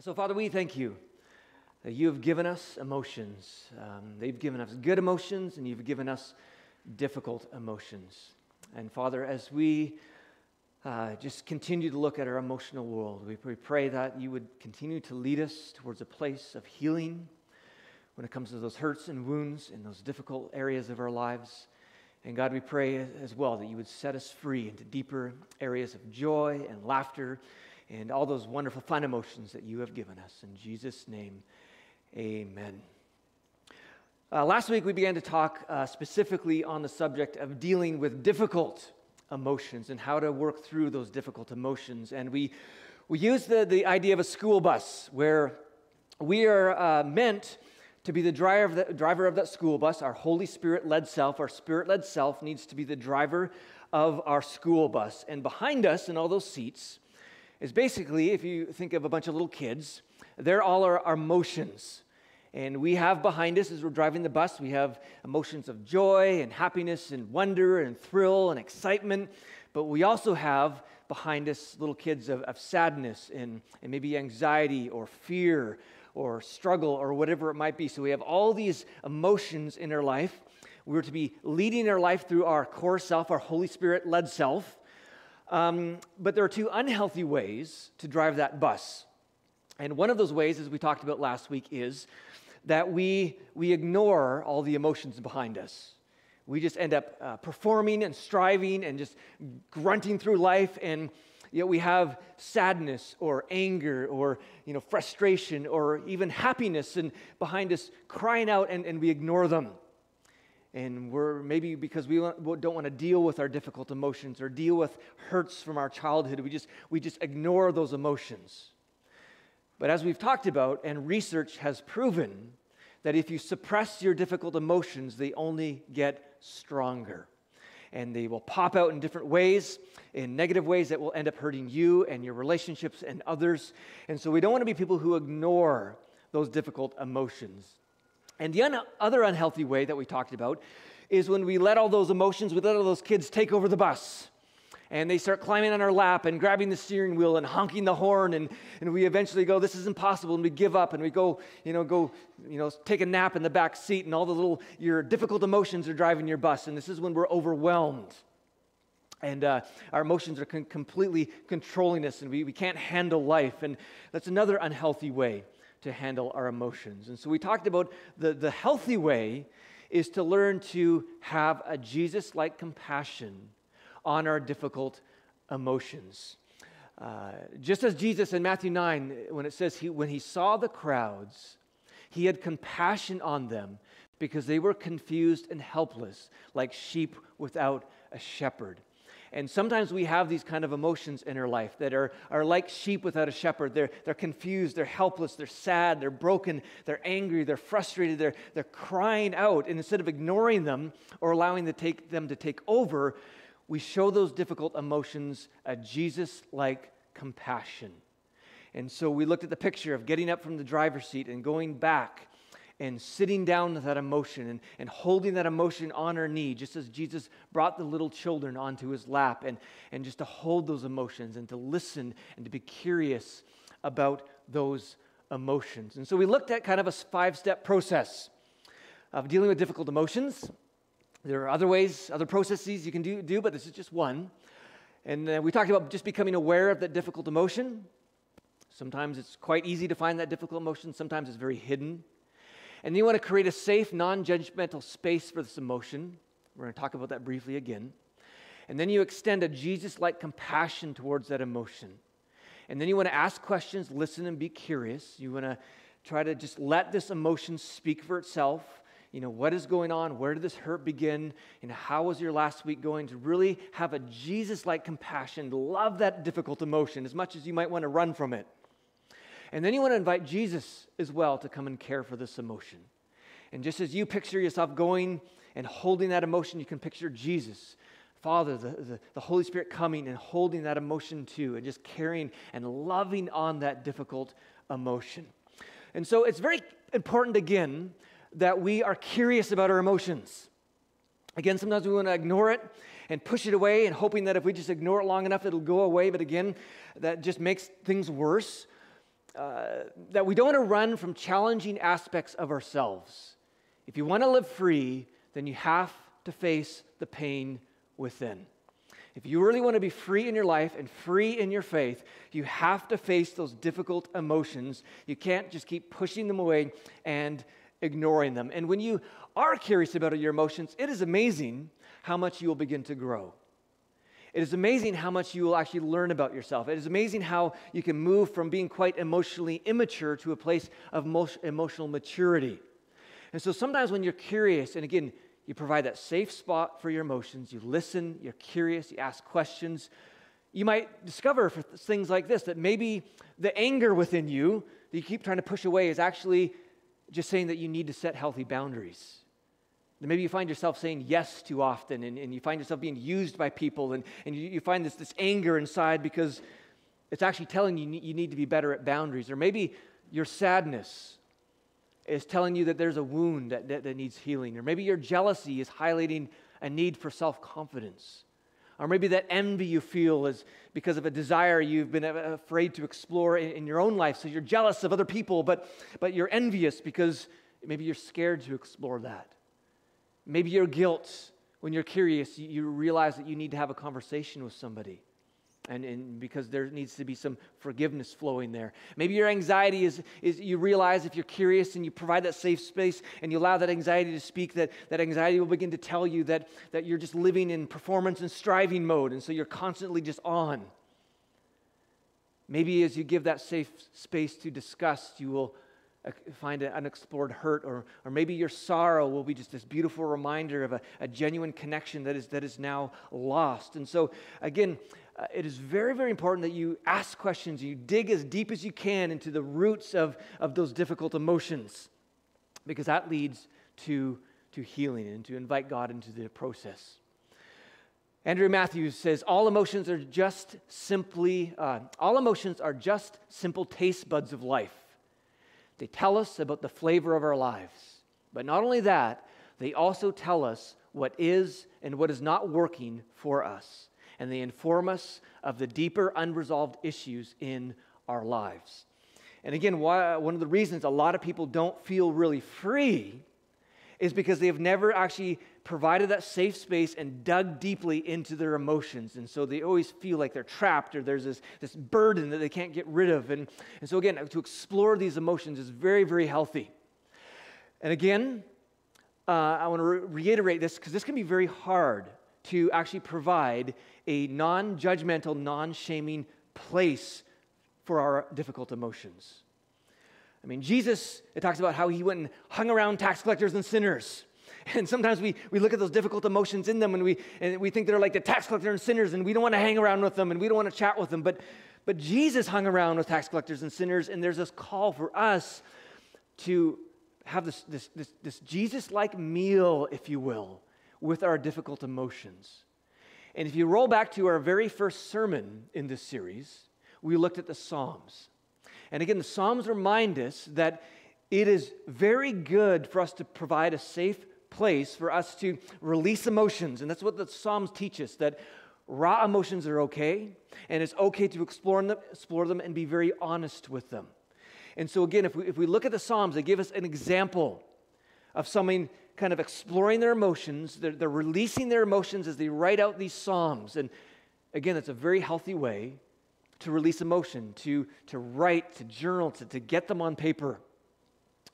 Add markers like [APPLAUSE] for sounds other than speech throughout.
So, Father, we thank you that you have given us emotions. Um, they've given us good emotions, and you've given us difficult emotions. And, Father, as we uh, just continue to look at our emotional world, we, we pray that you would continue to lead us towards a place of healing when it comes to those hurts and wounds in those difficult areas of our lives. And God, we pray as well that you would set us free into deeper areas of joy and laughter and all those wonderful fun emotions that you have given us. In Jesus' name, amen. Uh, last week, we began to talk uh, specifically on the subject of dealing with difficult emotions and how to work through those difficult emotions. And we, we used the, the idea of a school bus where we are uh, meant to be the driver of, the driver of that school bus. Our Holy Spirit led self, our spirit led self needs to be the driver of our school bus. And behind us in all those seats is basically, if you think of a bunch of little kids, they're all our, our emotions. And we have behind us, as we're driving the bus, we have emotions of joy and happiness and wonder and thrill and excitement. But we also have behind us little kids of, of sadness and, and maybe anxiety or fear or struggle or whatever it might be. So we have all these emotions in our life. We're to be leading our life through our core self, our Holy Spirit led self. Um, but there are two unhealthy ways to drive that bus. And one of those ways, as we talked about last week, is that we, we ignore all the emotions behind us. We just end up uh, performing and striving and just grunting through life, and yet we have sadness or anger or you know, frustration or even happiness and behind us crying out, and, and we ignore them and we're maybe because we don't want to deal with our difficult emotions or deal with hurts from our childhood we just we just ignore those emotions. But as we've talked about and research has proven that if you suppress your difficult emotions they only get stronger. And they will pop out in different ways in negative ways that will end up hurting you and your relationships and others. And so we don't want to be people who ignore those difficult emotions and the un- other unhealthy way that we talked about is when we let all those emotions, we let all those kids take over the bus. And they start climbing on our lap and grabbing the steering wheel and honking the horn. And, and we eventually go, this is impossible. And we give up and we go, you know, go, you know, take a nap in the back seat. And all the little, your difficult emotions are driving your bus. And this is when we're overwhelmed. And uh, our emotions are con- completely controlling us and we, we can't handle life. And that's another unhealthy way to handle our emotions. And so we talked about the, the healthy way is to learn to have a Jesus like compassion on our difficult emotions. Uh, just as Jesus in Matthew 9, when it says he, when he saw the crowds, he had compassion on them because they were confused and helpless, like sheep without a shepherd. And sometimes we have these kind of emotions in our life that are, are like sheep without a shepherd. They're, they're confused, they're helpless, they're sad, they're broken, they're angry, they're frustrated, they're, they're crying out. And instead of ignoring them or allowing to take, them to take over, we show those difficult emotions a Jesus like compassion. And so we looked at the picture of getting up from the driver's seat and going back and sitting down with that emotion and, and holding that emotion on our knee, just as Jesus brought the little children onto his lap, and, and just to hold those emotions and to listen and to be curious about those emotions. And so we looked at kind of a five step process of dealing with difficult emotions. There are other ways, other processes you can do, do but this is just one. And uh, we talked about just becoming aware of that difficult emotion. Sometimes it's quite easy to find that difficult emotion, sometimes it's very hidden. And then you want to create a safe, non judgmental space for this emotion. We're going to talk about that briefly again. And then you extend a Jesus like compassion towards that emotion. And then you want to ask questions, listen, and be curious. You want to try to just let this emotion speak for itself. You know, what is going on? Where did this hurt begin? And how was your last week going? To really have a Jesus like compassion, love that difficult emotion as much as you might want to run from it. And then you want to invite Jesus as well to come and care for this emotion. And just as you picture yourself going and holding that emotion, you can picture Jesus, Father, the, the, the, Holy Spirit coming and holding that emotion too, and just carrying and loving on that difficult emotion. And so it's very important, again, that we are curious about our emotions. Again, sometimes we want to ignore it and push it away and hoping that if we just ignore it long enough, it'll go away. But again, that just makes things worse. Uh, that we don't want to run from challenging aspects of ourselves. If you want to live free, then you have to face the pain within. If you really want to be free in your life and free in your faith, you have to face those difficult emotions. You can't just keep pushing them away and ignoring them. And when you are curious about your emotions, it is amazing how much you will begin to grow. It is amazing how much you will actually learn about yourself. It is amazing how you can move from being quite emotionally immature to a place of emotional maturity. And so sometimes when you're curious, and again, you provide that safe spot for your emotions. You listen, you're curious, you ask questions. You might discover for things like this that maybe the anger within you that you keep trying to push away is actually just saying that you need to set healthy boundaries. And maybe you find yourself saying yes too often, and, and you find yourself being used by people, and, and you, you find this, this anger inside because it's actually telling you you need to be better at boundaries. Or maybe your sadness is telling you that there's a wound that, that, that needs healing. Or maybe your jealousy is highlighting a need for self confidence. Or maybe that envy you feel is because of a desire you've been afraid to explore in, in, your own life. So you're jealous of other people, but, but you're envious because maybe you're scared to explore that. Maybe your guilt, when you're curious, you, realize that you need to have a conversation with somebody and, and because there needs to be some forgiveness flowing there. Maybe your anxiety is, is you realize if you're curious and you provide that safe space and you allow that anxiety to speak, that, that anxiety will begin to tell you that, that you're just living in performance and striving mode, and so you're constantly just on. Maybe as you give that safe space to disgust, you will find an unexplored hurt, or, or maybe your sorrow will be just this beautiful reminder of a, a genuine connection that is, that is now lost. And so, again, uh, it is very, very important that you ask questions, you dig as deep as you can into the roots of, of those difficult emotions, because that leads to, to healing and to invite God into the process. Andrew Matthews says, All emotions are just simply, uh, all emotions are just simple taste buds of life. They tell us about the flavor of our lives. But not only that, they also tell us what is and what is not working for us and they inform us of the deeper unresolved issues in our lives. And again, why, one of the reasons a lot of people don't feel really free is because they have never actually provided that safe space and dug deeply into their emotions. And so they always feel like they're trapped or there's this, this burden that they can't get rid of. And, and so, again, to explore these emotions is very, very healthy. And again, uh, I want to re- reiterate this because this can be very hard to actually provide a non judgmental, non shaming place for our difficult emotions. I mean, Jesus, it talks about how he went and hung around tax collectors and sinners. [LAUGHS] And sometimes we, we look at those difficult emotions in them and we, and we think they're like the tax collector and sinners and we don't want to hang around with them and we don't want to chat with them. But, but Jesus hung around with tax collectors and sinners, and there's this call for us to have this, this, this, this Jesus like meal, if you will, with our difficult emotions. And if you roll back to our very first sermon in this series, we looked at the Psalms. And again, the Psalms remind us that it is very good for us to provide a safe place for us to release emotions. And that's what the Psalms teach us that raw emotions are okay, and it's okay to explore them, explore them and be very honest with them. And so, again, if we, if we look at the Psalms, they give us an example of something kind of exploring their emotions. They're, they're releasing their emotions as they write out these Psalms. And again, it's a very healthy way to release emotion, to, to write, to journal, to, to get them on paper.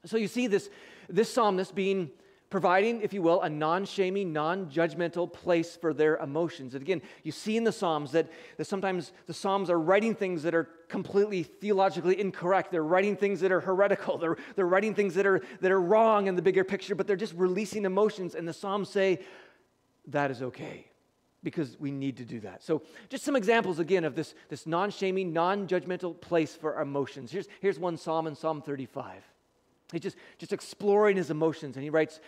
So you see this, this psalmist being providing, if you will, a non shaming, non judgmental place for their emotions. And again, you see in the Psalms that, that sometimes the Psalms are writing things that are completely theologically incorrect. They're writing things that are heretical. [LAUGHS] They're, they're writing things that are, that are wrong in the bigger picture, but they're just releasing emotions. And the Psalms say, that is okay because we need to do that. So, just some examples again of this, this non shaming, non judgmental place for our emotions. Here's, here's one psalm in Psalm 35. He's just, just exploring his emotions, and he writes,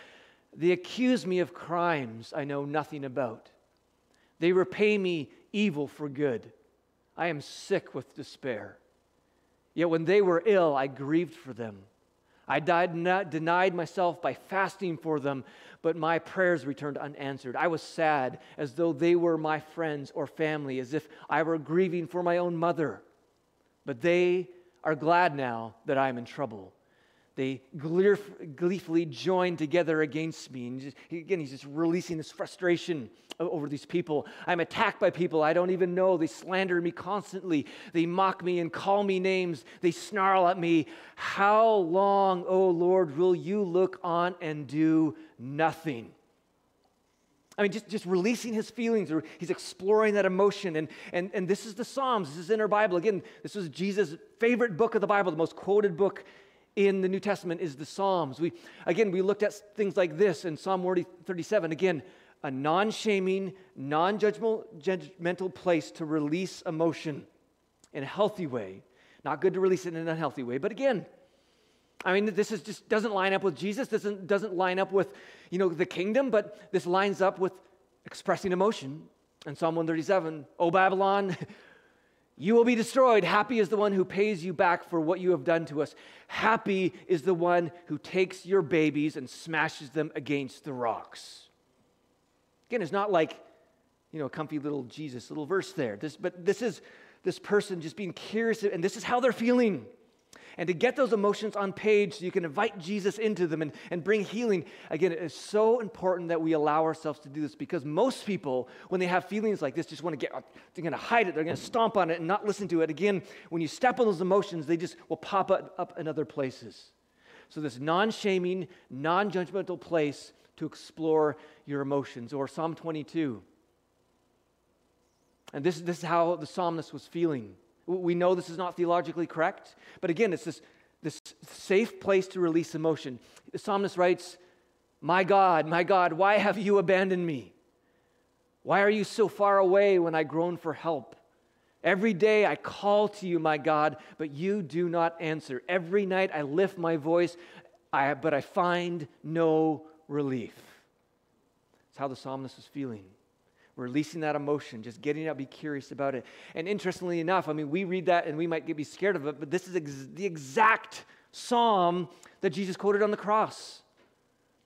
They accuse me of crimes I know nothing about. They repay me evil for good. I am sick with despair. Yet when they were ill, I grieved for them. I died not, denied myself by fasting for them, but my prayers returned unanswered. I was sad as though they were my friends or family, as if I were grieving for my own mother. But they are glad now that I am in trouble. They gleefully join together against me. And just, again, he's just releasing this frustration over these people. I'm attacked by people I don't even know. They slander me constantly. They mock me and call me names. They snarl at me. How long, O Lord, will you look on and do nothing? I mean, just, just releasing his feelings, or he's exploring that emotion. And, and, and this is the Psalms. This is in our Bible. Again, this was Jesus' favorite book of the Bible, the most quoted book in the New Testament is the Psalms. We, again, we looked at things like this in Psalm 37. Again, a non shaming, non judgmental place to release emotion in a healthy way. Not good to release it in an unhealthy way. But again, I mean, this is just doesn't line up with Jesus, doesn't, doesn't line up with, you know, the kingdom, but this lines up with expressing emotion. In Psalm 137, O Babylon, [LAUGHS] you will be destroyed. Happy is the one who pays you back for what you have done to us. Happy is the one who takes your babies and smashes them against the rocks. Again, it's not like, you know, a comfy little Jesus little verse there. This, but this is this person just being curious, and this is how they're feeling. And to get those emotions on page so you can invite Jesus into them and, and bring healing, again, it is so important that we allow ourselves to do this because most people, when they have feelings like this, just want to get, they're going to hide it, they're going to stomp on it and not listen to it. Again, when you step on those emotions, they just will pop up, up in other places. So, this non shaming, non judgmental place to explore your emotions. Or Psalm 22. And this, this is how the psalmist was feeling. We know this is not theologically correct, but again, it's this, this safe place to release emotion. The psalmist writes, My God, my God, why have you abandoned me? Why are you so far away when I groan for help? Every day I call to you, my God, but you do not answer. Every night I lift my voice, I, but I find no relief. It's how the psalmist was feeling. Releasing that emotion, just getting out, be curious about it. And interestingly enough, I mean, we read that and we might get, be scared of it, but this is ex- the exact psalm that Jesus quoted on the cross.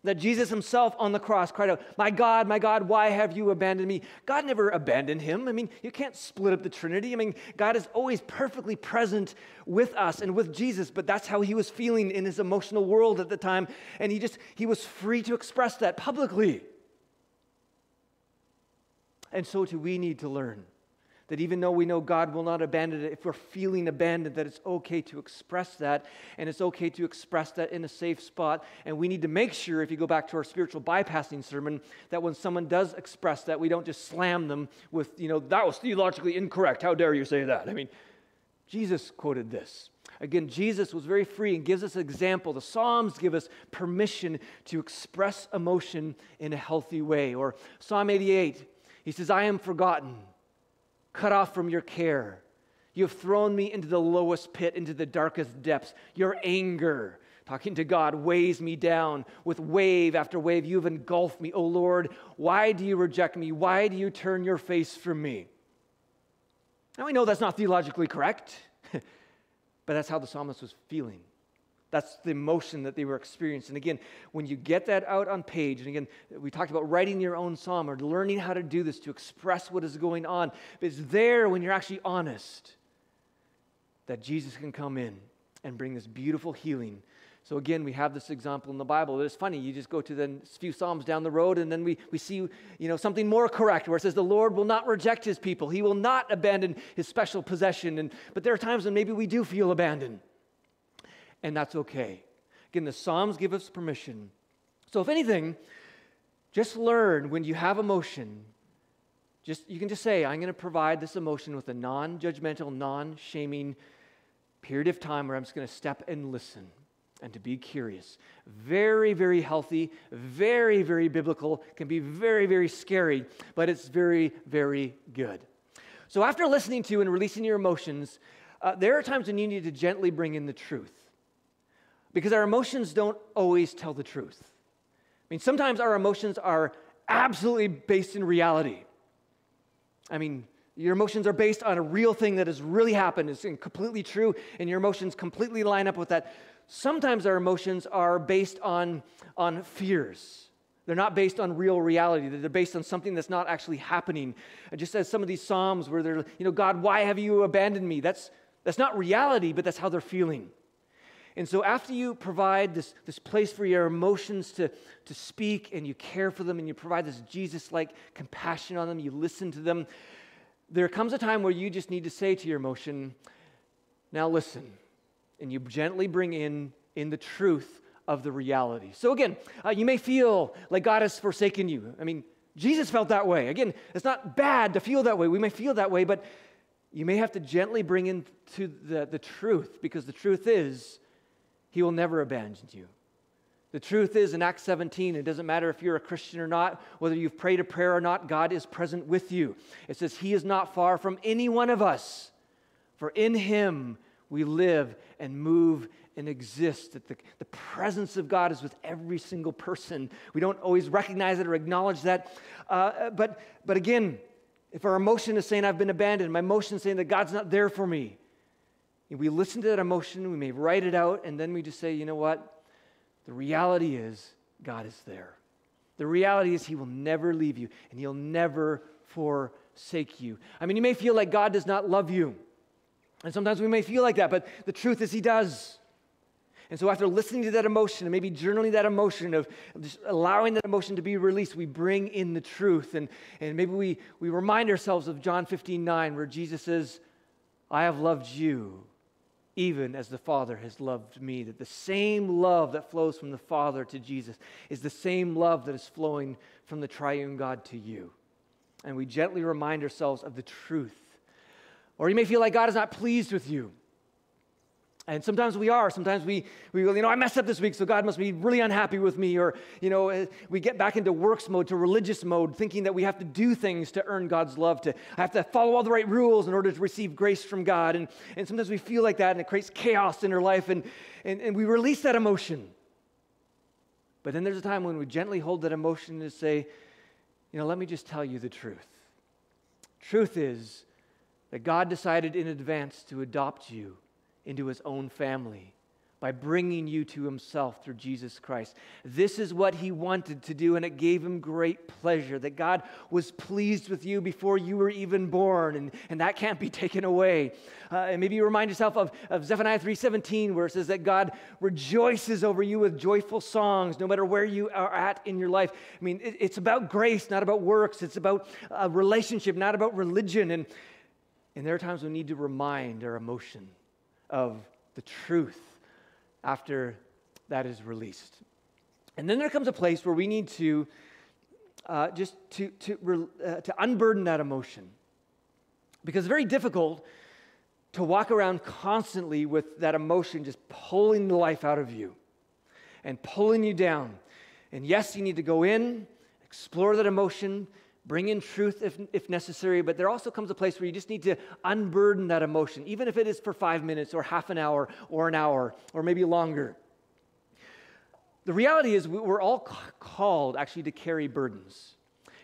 That Jesus himself on the cross cried out, My God, my God, why have you abandoned me? God never abandoned him. I mean, you can't split up the Trinity. I mean, God is always perfectly present with us and with Jesus, but that's how he was feeling in his emotional world at the time. And he just, he was free to express that publicly. And so too, we need to learn that even though we know God will not abandon it, if we're feeling abandoned, that it's okay to express that, and it's okay to express that in a safe spot. And we need to make sure, if you go back to our spiritual bypassing sermon, that when someone does express that, we don't just slam them with, you know, that was theologically incorrect. How dare you say that? I mean, Jesus quoted this. Again, Jesus was very free and gives us an example. The Psalms give us permission to express emotion in a healthy way. Or Psalm 88, he says, I am forgotten cut off from your care. You have thrown me into the lowest pit, into the darkest depths. Your anger, talking to God, weighs me down with wave after wave. You have engulfed me. Oh Lord, why do you reject me? Why do you turn your face from me? Now we know that's not theologically correct, [LAUGHS] but that's how the psalmist was feeling. That's the emotion that they were experiencing. And again, when you get that out on page, and again, we talked about writing your own psalm or learning how to do this to express what is going on. It's there when you're actually honest that Jesus can come in and bring this beautiful healing. So again, we have this example in the Bible. It's funny, you just go to the few Psalms down the road, and then we, we see you know, something more correct where it says, The Lord will not reject his people. He will not abandon his special possession. And, but there are times when maybe we do feel abandoned and that's okay. Again, the Psalms give us permission. So, if anything, just learn when you have emotion, just you can just say, I'm going to provide this emotion with a non-judgmental, non-shaming period of time where I'm just going to step and listen and to be curious. Very, very healthy, very, very biblical, can be very, very scary, but it's very, very good. So, after listening to and releasing your emotions, uh, there are times when you need to gently bring in the truth because our emotions don't always tell the truth. I mean, sometimes our emotions are absolutely based in reality. I mean, your emotions are based on a real thing that has really happened, it's completely true, and your emotions completely line up with that. Sometimes our emotions are based on, on fears. They're not based on real reality. They're based on something that's not actually happening. Just as some of these Psalms where they're, you know, God, why have you abandoned me? That's, That's not reality, but that's how they're feeling. And so, after you provide this, this place for your emotions to, to speak and you care for them and you provide this Jesus like compassion on them, you listen to them, there comes a time where you just need to say to your emotion, Now listen. And you gently bring in, in the truth of the reality. So, again, uh, you may feel like God has forsaken you. I mean, Jesus felt that way. Again, it's not bad to feel that way. We may feel that way, but you may have to gently bring into the, the truth because the truth is, He will never abandon you. The truth is, in Acts 17, it doesn't matter if you're a Christian or not, whether you've prayed a prayer or not, God is present with you. It says, He is not far from any one of us, for in Him we live and move and exist. That the, the presence of God is with every single person. We don't always recognize it or acknowledge that. Uh, but, but again, if our emotion is saying, I've been abandoned, my emotion is saying that God's not there for me, we listen to that emotion, we may write it out, and then we just say, you know what? The reality is, God is there. The reality is, He will never leave you, and He'll never forsake you. I mean, you may feel like God does not love you. And sometimes we may feel like that, but the truth is, He does. And so, after listening to that emotion and maybe journaling that emotion of just allowing that emotion to be released, we bring in the truth. And, and maybe we, we remind ourselves of John 15 9, where Jesus says, I have loved you even as the Father has loved me. That the same love that flows from the Father to Jesus is the same love that is flowing from the triune God to you. And we gently remind ourselves of the truth. Or you may feel like God is not pleased with you. And sometimes we are. Sometimes we, we you know, I messed up this week, so God must be really unhappy with me. Or, you know, eh, we get back into works mode, to religious mode, thinking that we have to do things to earn God's love, to I have to follow all the right rules in order to receive grace from God. And, and sometimes we feel like that, and it creates chaos in our life, and, and, and we release that emotion. But then there's a time when we gently hold that emotion and say, you know, let me just tell you the truth. Truth is that God decided in advance to adopt you into his own family by bringing you to himself through Jesus Christ. This is what he wanted to do, and it gave him great pleasure that God was pleased with you before you were even born, and, and that can't be [LAUGHS] taken away. Uh, and maybe you remind yourself of, of Zephaniah 3.17, where it says that God rejoices over you with joyful songs, no matter where you are at in your life. I mean, it, it's about grace, not about works. It's about a relationship, not about religion. And, and there are times we need to remind our emotion of the truth after that is released. And then there comes a place where we need to uh, just to, to, uh, to unburden that emotion. Because it's very difficult to walk around constantly with that emotion just pulling the life out of you and pulling you down. And yes, you need to go in, explore that emotion, bring in truth if, if necessary, but there also comes a place where you just need to unburden that emotion, even if it is for five minutes or half an hour or an hour or maybe longer. The reality is, we're all called actually to carry burdens.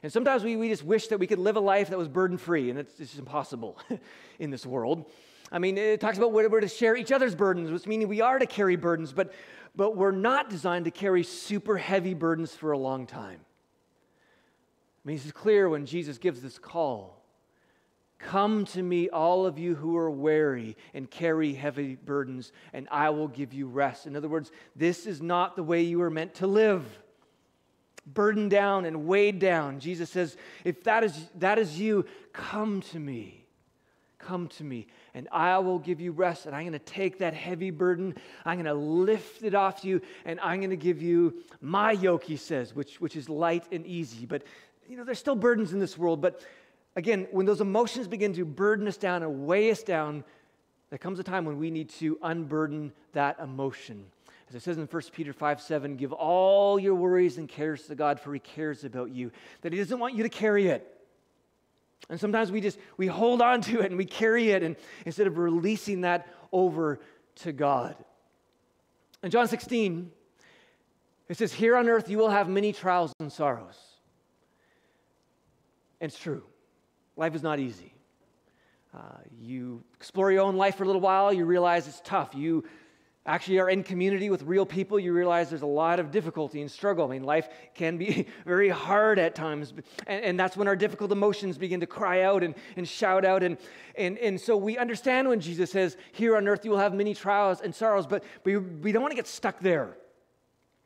And sometimes we, we just wish that we could live a life that was burden free, and it's, just impossible [LAUGHS] in this world. I mean, it talks about we're to share each other's burdens, which meaning we are to carry burdens, but, but we're not designed to carry super heavy burdens for a long time. I mean, it's clear when Jesus gives this call Come to me, all of you who are weary and carry heavy burdens, and I will give you rest. In other words, this is not the way you are meant to live. Burdened down and weighed down. Jesus says, If that is, that is you, come to me. Come to me, and I will give you rest. And I'm going to take that heavy burden, I'm going to lift it off you, and I'm going to give you my yoke, he says, which, which is light and easy. But you know, there's still burdens in this world, but again, when those emotions begin to burden us down and weigh us down, there comes a time when we need to unburden that emotion. As it says in 1 Peter 5 7, give all your worries and cares to God, for He cares about you. That He doesn't want you to carry it. And sometimes we just we hold on to it and we carry it and instead of releasing that over to God. In John 16, it says, Here on earth you will have many trials and sorrows. It's true. Life is not easy. Uh, you explore your own life for a little while, you realize it's tough. You actually are in community with real people, you realize there's a lot of difficulty and struggle. I mean, life can be [LAUGHS] very hard at times. And, and, that's when our difficult emotions begin to cry out and, and shout out. And, and, and so we understand when Jesus says, Here on earth you will have many trials and sorrows, but we, we don't want to get stuck there.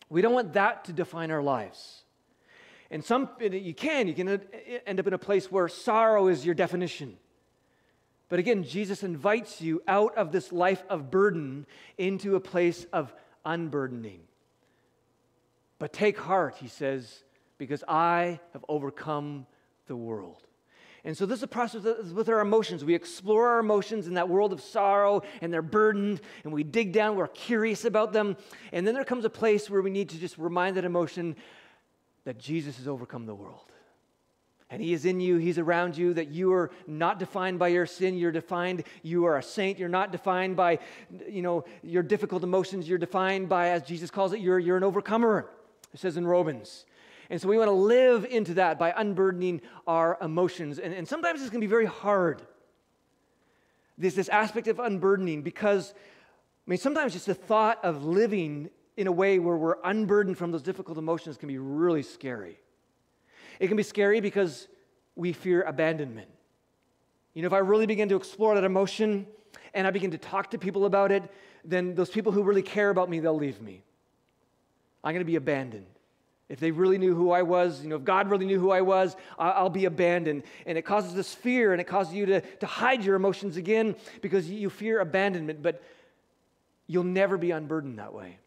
We don't want that to define our lives. And some, you can, you can end up in a place where sorrow is your definition. But again, Jesus invites you out of this life of burden into a place of unburdening. But take heart, he says, because I have overcome the world. And so, this is a process with our emotions. We explore our emotions in that world of sorrow, and they're burdened, and we dig down, we're curious about them. And then there comes a place where we need to just remind that emotion that Jesus has overcome the world and He is in you, He's around you, that you are not defined by your sin. You're defined, you are a saint. You're not defined by, you know, your difficult emotions. You're defined by, as Jesus calls it, you're, you're an overcomer, it says in Romans. And so we want to live into that by unburdening our emotions. And, and sometimes it's going to be very hard. There's this aspect of unburdening because, I mean, sometimes just the thought of living in a way where we're unburdened from those difficult emotions can be really scary. It can be scary because we fear abandonment. You know, if I really begin to explore that emotion and I begin to talk to people about it, then those people who really care about me, they'll leave me. I'm going to be abandoned. If they really knew who I was, you know, if God really knew who I was, I'll be abandoned. And it causes this fear and it causes you to, to hide your emotions again because you fear abandonment, but you'll never be unburdened that way.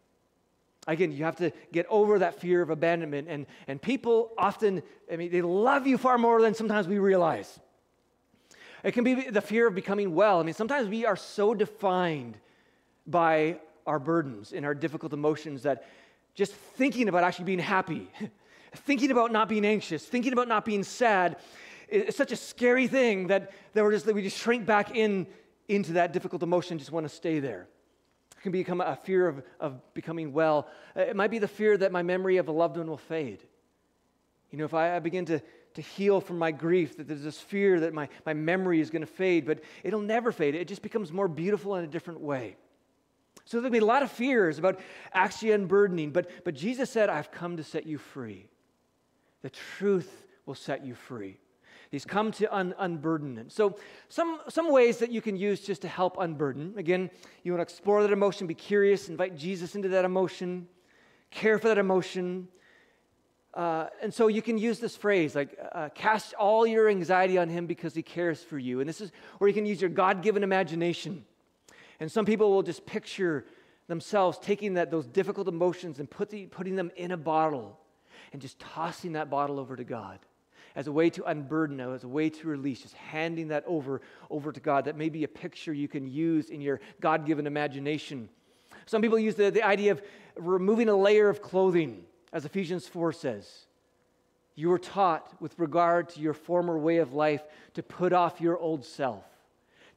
Again, you have to get over that fear of abandonment. And, and people often, I mean, they love you far more than sometimes we realize. It can be the fear of becoming well. I mean, sometimes we are so defined by our burdens and our difficult emotions that just thinking about actually being happy, [LAUGHS] thinking about not being anxious, thinking about not being sad is such a scary thing that, that, we're just, that we just shrink back in into that difficult emotion, and just want to stay there. Can become a fear of, of becoming well. Uh, it might be the fear that my memory of a loved one will fade. You know, if I, I begin to, to heal from my grief, that there's this fear that my, my memory is going to fade, but it'll never fade. It just becomes more beautiful in a different way. So there'll be a lot of fears about actually unburdening, but, but Jesus said, I've come to set you free. The truth will set you free. He's come to un- unburden it. So, some, some ways that you can use just to help unburden. Again, you want to explore that emotion, be curious, invite Jesus into that emotion, care for that emotion. Uh, and so you can use this phrase like, uh, cast all your anxiety on him because he cares for you. And this is where you can use your God given imagination. And some people will just picture themselves taking that, those difficult emotions and put the, putting them in a bottle and just tossing that bottle over to God as a way to unburden, as a way to release, just handing that over, over to God. That may be a picture you can use in your God given imagination. Some people use the, the idea of removing a layer of clothing, as Ephesians 4 says. You were taught, with regard to your former way of life, to put off your old self,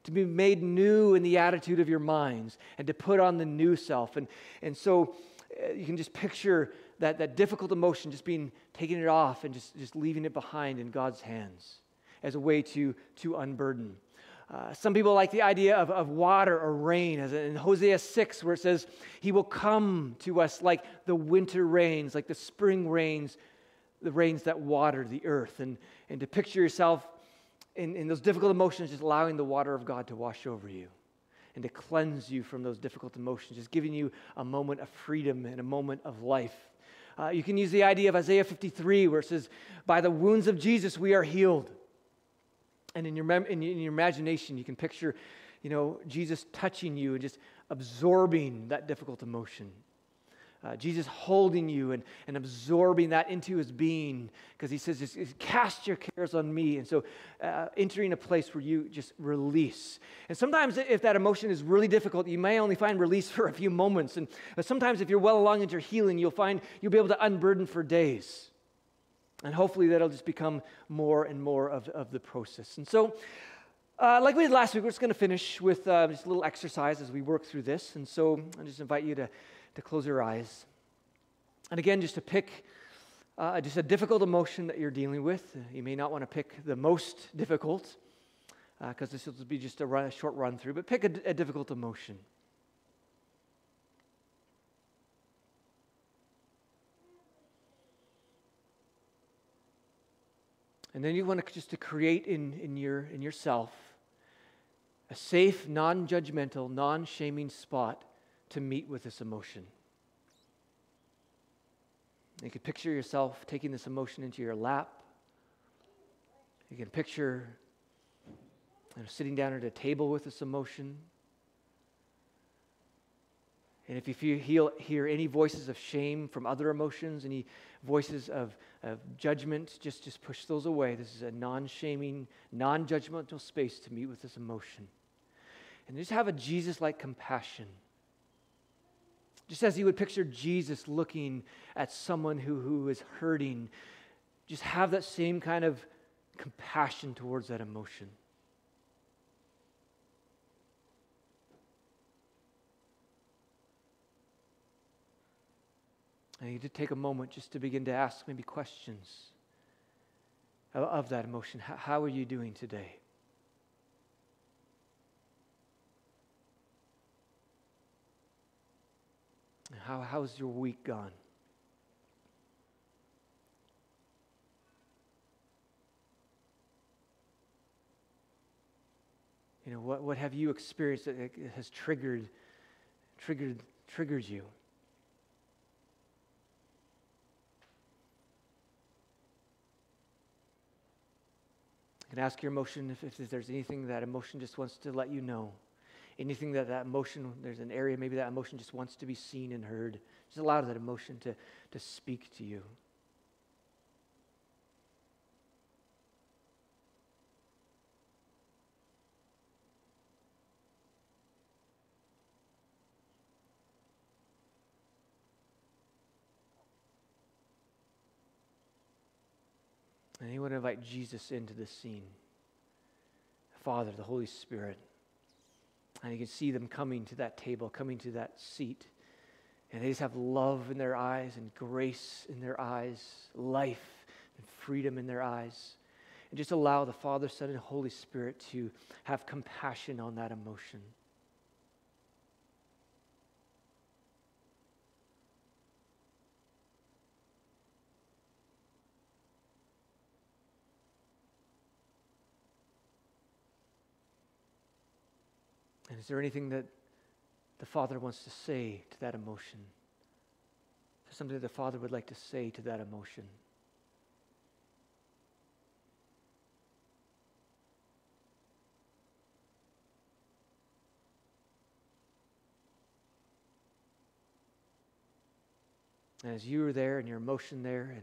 to be made new in the attitude of your minds, and to put on the new self. And, and so you can just picture that, that difficult emotion, just being taking it off and just, just leaving it behind in God's hands as a way to, to unburden. Uh, some people like the idea of, of water or rain, as in Hosea 6, where it says, He will come to us like the winter rains, like the spring rains, the rains that water the earth. And, and to picture yourself in, in those difficult emotions, just allowing the water of God to wash over you and to cleanse you from those difficult emotions, just giving you a moment of freedom and a moment of life. Uh, you can use the idea of Isaiah 53, where it says, By the wounds of Jesus, we are healed. And in your, mem- in your imagination, you can picture, you know, Jesus touching you and just absorbing that difficult emotion. Uh, Jesus holding you and, and absorbing that into his being because he says, just, just, cast your cares on me. And so uh, entering a place where you just release. And sometimes if that emotion is really difficult, you may only find release [LAUGHS] for a few moments. And sometimes if you're well along into your healing, you'll find you'll be able to unburden for days. And hopefully that'll just become more and more of, of the process. And so uh, like we did last week, we're just going to finish with uh, just a little exercise as we work through this. And so I just invite you to to close your eyes. And again, just to pick uh, just a difficult emotion that you're dealing with. You may not want to pick the most [LAUGHS] difficult because uh, this will be just a, run, a, short run through, but pick a, a difficult emotion. And then you want to just to create in, in, your, in yourself a safe, non judgmental, non shaming spot to meet with this emotion. You can picture yourself taking this emotion into your lap. You can picture you know, sitting down at a table with this emotion. And if you hear, hear any voices of shame from other emotions, any voices of, of judgment, just, just push those away. This is a non shaming, non judgmental space to meet with this emotion. And just have a Jesus like compassion. Just as you would picture Jesus looking at someone who, who is hurting, just have that same kind of compassion towards that emotion. I need to take a moment just to begin to ask maybe questions of, that emotion. How, how are you doing today? How, how's your week gone? You know, what, what have you experienced that has triggered, triggered, triggered you? can ask your emotion if, if there's anything that emotion just wants to let you know. Anything that that emotion, there's an area maybe that emotion just wants to be seen and heard. Just allow that emotion to, to speak to you. And he would invite Jesus into this scene. Father, the Holy Spirit. And you can see them coming to that table, coming to that seat. And they just have love in their eyes and grace in their eyes, life and freedom in their eyes. And just allow the Father, Son, and Holy Spirit to have compassion on that emotion. And is there anything that the Father wants to say to that emotion? Is there something that the Father would like to say to that emotion? And as you are there and your emotion there, and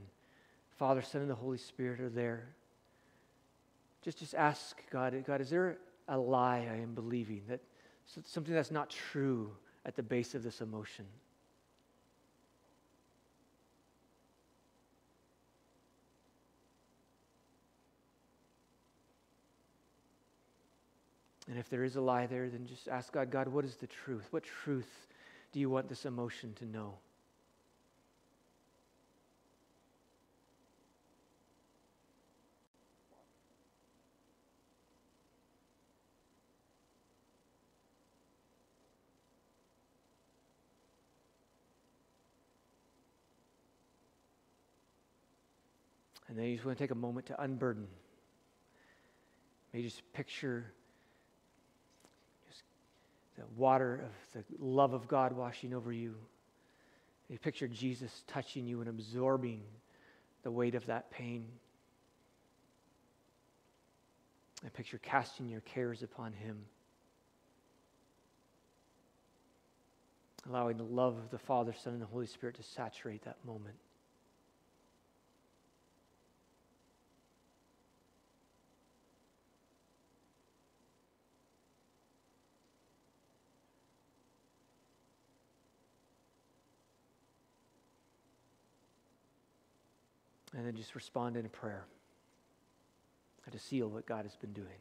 Father, Son, and the Holy Spirit are there, just, just ask God, God, is there a lie I am believing that something that's not true at the base of this emotion. And if there is a lie there, then just ask God, God, what is the truth? What truth do you want this emotion to know? Then you just want to take a moment to unburden. Maybe just picture just the water of the love of God washing over you. You picture Jesus touching you and absorbing the weight of that pain. I picture casting your cares upon Him. Allowing the love of the Father, Son, and the Holy Spirit to saturate that moment. And then just respond in a prayer to seal what God has been doing.